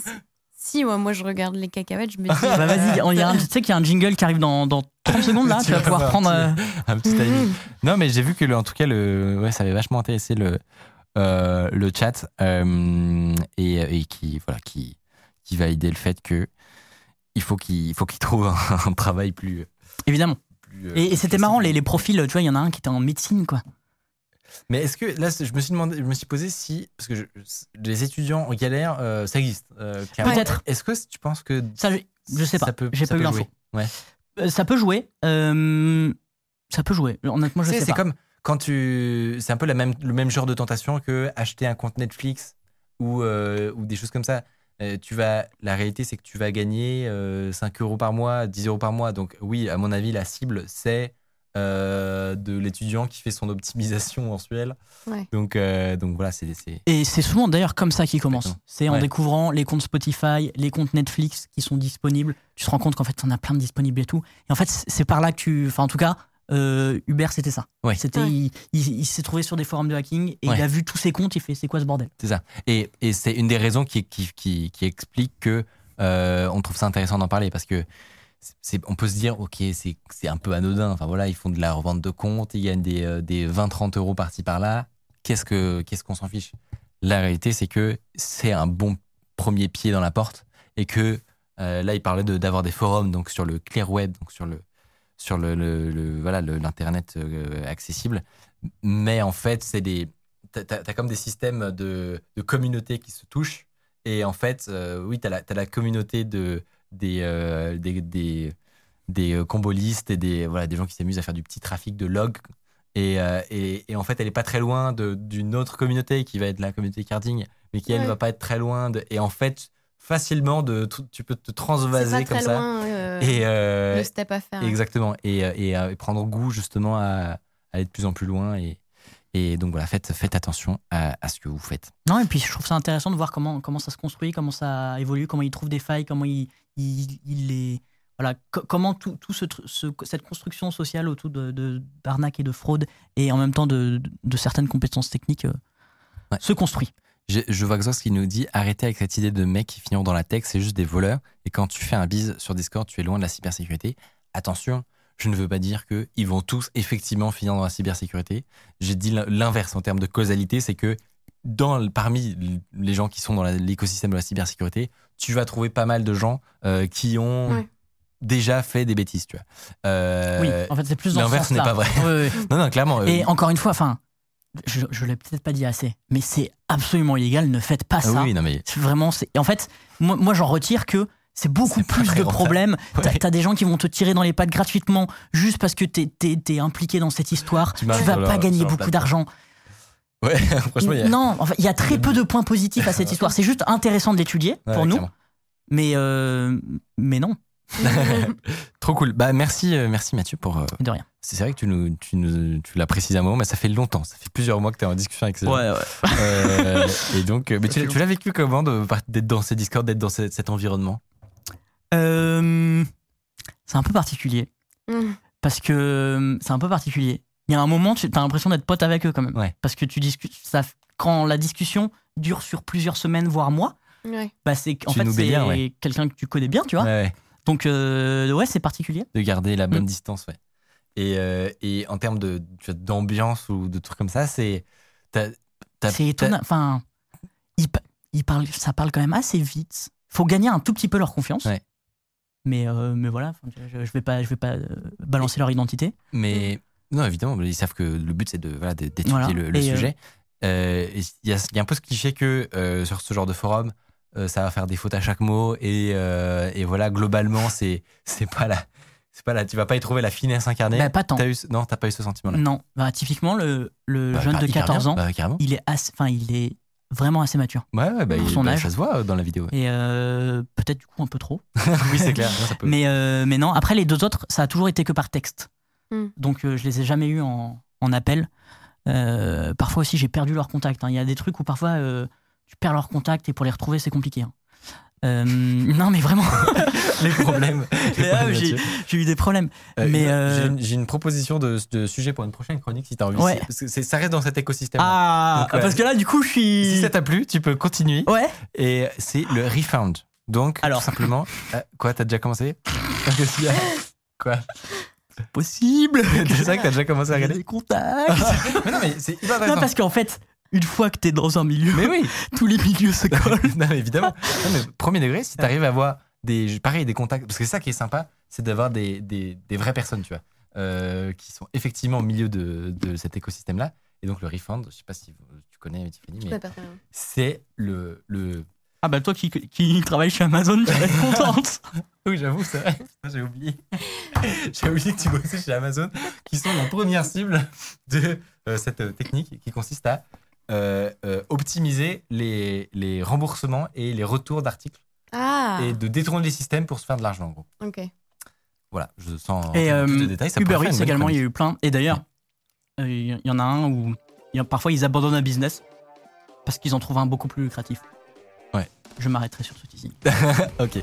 si- moi, moi, je regarde les cacahuètes, je me [laughs] dis. Bah vas-y, on y a un- tu sais qu'il y a un jingle qui arrive dans, dans 30 secondes là, Tu tu vas pouvoir voir, prendre. euh, Un petit timing. Mhm. Non, mais j'ai vu que, le- en tout cas, le, ouais, ça avait vachement intéressé le, euh, le chat euh, et, et qui, voilà, qui, qui validait le fait que il faut qu'il faut qu'il trouve un, un travail plus. Évidemment. plus, euh, Et, c'était marrant, les, profils, tu vois, il y en a un qui était en médecine, quoi. Mais est-ce que là, je me suis demandé, je me suis posé si parce que je- les étudiants en galère, euh, ça existe. euh. Peut-être. Est-ce que tu penses que Ça, je, je sais pas. ça peut- J'ai pas eu l'info. jouer? Ouais. Euh, Ça peut jouer. ça peut jouer. Honnêtement, je sais, sais c'est pas. comme quand tu. C'est un peu la même, le même genre de tentation que acheter un compte Netflix ou, ou des choses comme ça. Euh, tu vas, la réalité, c'est que tu vas gagner euh, 5 euros par mois, 10 euros par mois. Donc, oui, à mon avis, la cible, c'est euh, de l'étudiant qui fait son optimisation [laughs] mensuelle. Ouais. Donc, euh, donc voilà, c'est. c'est- Et c'est souvent d'ailleurs comme ça qu'il commence. C'est en Ouais. découvrant les comptes Spotify, les comptes Netflix qui sont disponibles. Tu te rends compte qu'en fait, t'en as plein de disponibles et tout. Et en fait, c'est c'est par là que tu. Enfin, en tout cas, euh, Uber, c'était ça. Ouais. C'était, Ouais. il, il- il s'est trouvé sur des forums de hacking et Ouais. il a vu tous ses comptes. Il fait, c'est quoi ce bordel? C'est ça. Et, et c'est une des raisons qui, qui, qui, qui explique que euh, on trouve ça intéressant d'en parler parce que c'est, on peut se dire, ok, c'est, c'est un peu anodin. Enfin voilà, ils font de la revente de comptes, ils gagnent des, euh, des 20-30 euros par-ci par-là. Qu'est-ce, que, qu'est-ce qu'on s'en fiche? La réalité, c'est que c'est un bon premier pied dans la porte et que euh, là, il parlait de, d'avoir des forums donc sur le clear web, donc sur le sur le, le- le- voilà l'internet euh, accessible. Mais en fait, c'est des t'as, t'as comme des systèmes de, de communautés qui se touchent. Et en fait, euh, oui, t'as la, t'as la communauté de, des, euh, des, des, des euh, combolistes et des, voilà, des gens qui s'amusent à faire du petit trafic de logs. Et, et, et en fait, elle est pas très loin d'une autre communauté qui va être la communauté carding, mais qui elle Ouais. va pas être très loin. De, et en fait, facilement, de, tu peux te transvaser pas comme ça. euh, Et, euh, le step à faire. Exactement. Et, euh, et, et prendre goût justement à, à aller de plus en plus loin. Et, et donc voilà, faites, faites attention à, à ce que vous faites. Non, et puis je trouve ça intéressant de voir comment, comment ça se construit, comment ça évolue, comment il trouve des failles, comment il, il, il les. Voilà, co- comment tout, tout ce, cette construction sociale autour de, de- d'arnaques et de fraude et en même temps de, de certaines compétences techniques euh, Ouais. se construit. Je, je vois Xox qui nous dit arrêtez avec cette idée de mecs qui finiront dans la tech, c'est juste des voleurs. Et quand tu fais un bise sur Discord, tu es loin de la cybersécurité. Attention, je ne veux pas dire qu'ils vont tous effectivement finir dans la cybersécurité. J'ai dit l'in- l'inverse en termes de causalité, c'est que dans, parmi les gens qui sont dans l'écosystème de la cybersécurité, tu vas trouver pas mal de gens euh, qui ont Ouais. déjà fait des bêtises, tu vois. Euh, oui, en fait, c'est plus dans ce l'inverse n'est pas vrai. [laughs] Non, non, clairement. euh, Et encore une fois, enfin, je, je l'ai peut-être pas dit assez, mais c'est absolument illégal, ne faites pas ah ça. oui, non, mais C'est Vraiment, c'est. En fait, moi, moi, j'en retire que c'est beaucoup plus de problèmes. [laughs] T'as Ouais. t'as des gens qui vont te tirer dans les pattes gratuitement juste parce que t'es es, impliqué dans cette histoire. Tu Tu, vas pas gagner beaucoup d'argent. ouais, [laughs] franchement, il y a. Non, enfin, il y a très peu de points positifs à cette [laughs] histoire. C'est juste intéressant de l'étudier Ouais, pour nous, clairement. mais euh, mais non, [laughs] Trop cool. Bah merci, euh, merci Mathieu pour. euh, de rien. c'est vrai que tu nous, tu nous, tu l'as précisé à un moment, mais ça fait longtemps. Ça fait plusieurs mois que tu es en discussion avec ces gens. ouais. Euh, et donc, euh, mais tu, l'as- tu l'as vécu comment d'être dans ces Discord, d'être dans ce- cet environnement? Euh, c'est un peu particulier Mm. parce que c'est un peu particulier. Il y a un moment, tu as l'impression d'être pote avec eux quand même, Ouais. parce que tu discutes. Ça, quand la discussion dure sur plusieurs semaines voire mois, Ouais. bah c'est en Tu fait c'est ouais. quelqu'un que tu connais bien, tu vois. Donc euh, ouais, c'est particulier. De garder la bonne Mm. distance, ouais. Et, euh, et en termes d'ambiance ou de trucs comme ça, c'est. C'est étonnant. Enfin, ils, pa- ils parlent, ça parle quand même assez vite. Faut gagner un tout petit peu leur confiance. Ouais. Mais, euh, mais voilà, je, je vais pas, je vais pas balancer leur identité. Mais non, évidemment, ils savent que le but c'est de voilà, d'étudier Voilà. le, le Et, sujet. Et Il y, y a un peu ce cliché que sur ce genre de forum, euh, ça va faire des fautes à chaque mot et, euh, et voilà, globalement, c'est c'est pas la, c'est pas la, tu vas pas y trouver la finesse incarnée. Bah, pas tant. T'as eu, non, t'as pas eu ce sentiment-là. Non, bah, typiquement le, le Bah, jeune bah, de hyper 14 bien. ans, Bah, il est assez, enfin il est vraiment assez mature. Ouais, ouais, bah, pour il- son bah, âge. ça se voit euh, dans la vidéo. ouais. Et euh, peut-être du coup un peu trop. [laughs] oui, c'est clair. non, ça peut- Mais, euh, mais non, après les deux autres, ça a toujours été que par texte. Hmm. Donc euh, je les ai jamais eus en, en appel. Euh, parfois aussi j'ai perdu leur contact. hein. Il y a des trucs où parfois euh, tu perds leur contact et pour les retrouver c'est compliqué. hein. Euh, non mais vraiment, [laughs] [laughs] les problèmes. ah, problèmes j'ai eu des problèmes. Euh, mais, euh, une- j'ai une proposition de, de sujet pour une prochaine chronique si t'as envie. Ouais. Parce que ça reste dans cet écosystème. Ah, Donc, ouais. parce que là du coup je suis... Si ça t'a plu, tu peux continuer. Ouais. Et c'est le refound. Donc, Alors. tout simplement. [laughs] Quoi, t'as déjà commencé? Quoi? Possible. C'est ça que t'as déjà commencé à regarder? des contacts. Mais non, mais c'est non parce qu'en fait, Une fois que t'es dans un milieu, Mais oui, [laughs] tous les milieux se [laughs] collent. non, mais évidemment. [laughs] Non, mais premier degré, si tu arrives à avoir des, pareil, des contacts, parce que c'est ça qui est sympa, c'est d'avoir des, des, des vraies personnes, tu vois, euh, qui sont effectivement au milieu de, de cet écosystème-là. Et donc le refund, je sais pas si tu connais Tiffany, mais bien. c'est le, le. Ah bah toi qui, qui travaille chez Amazon, tu vas être contente. Oui, j'avoue, c'est vrai. J'ai oublié. J'ai oublié que tu bossais chez Amazon, qui sont la première cible de euh, cette euh, technique qui consiste à euh, euh, optimiser les, les remboursements et les retours d'articles Ah, et de détourner les systèmes pour se faire de l'argent, en gros. ok. Voilà, je sens Et plus de euh, détails. ça Uber Eats également, il y a eu plein. Et d'ailleurs, euh, il y en a un où il y a- parfois ils abandonnent un business parce qu'ils en trouvent un beaucoup plus lucratif. Ouais. Je m'arrêterai sur ce teasing. [laughs] ok.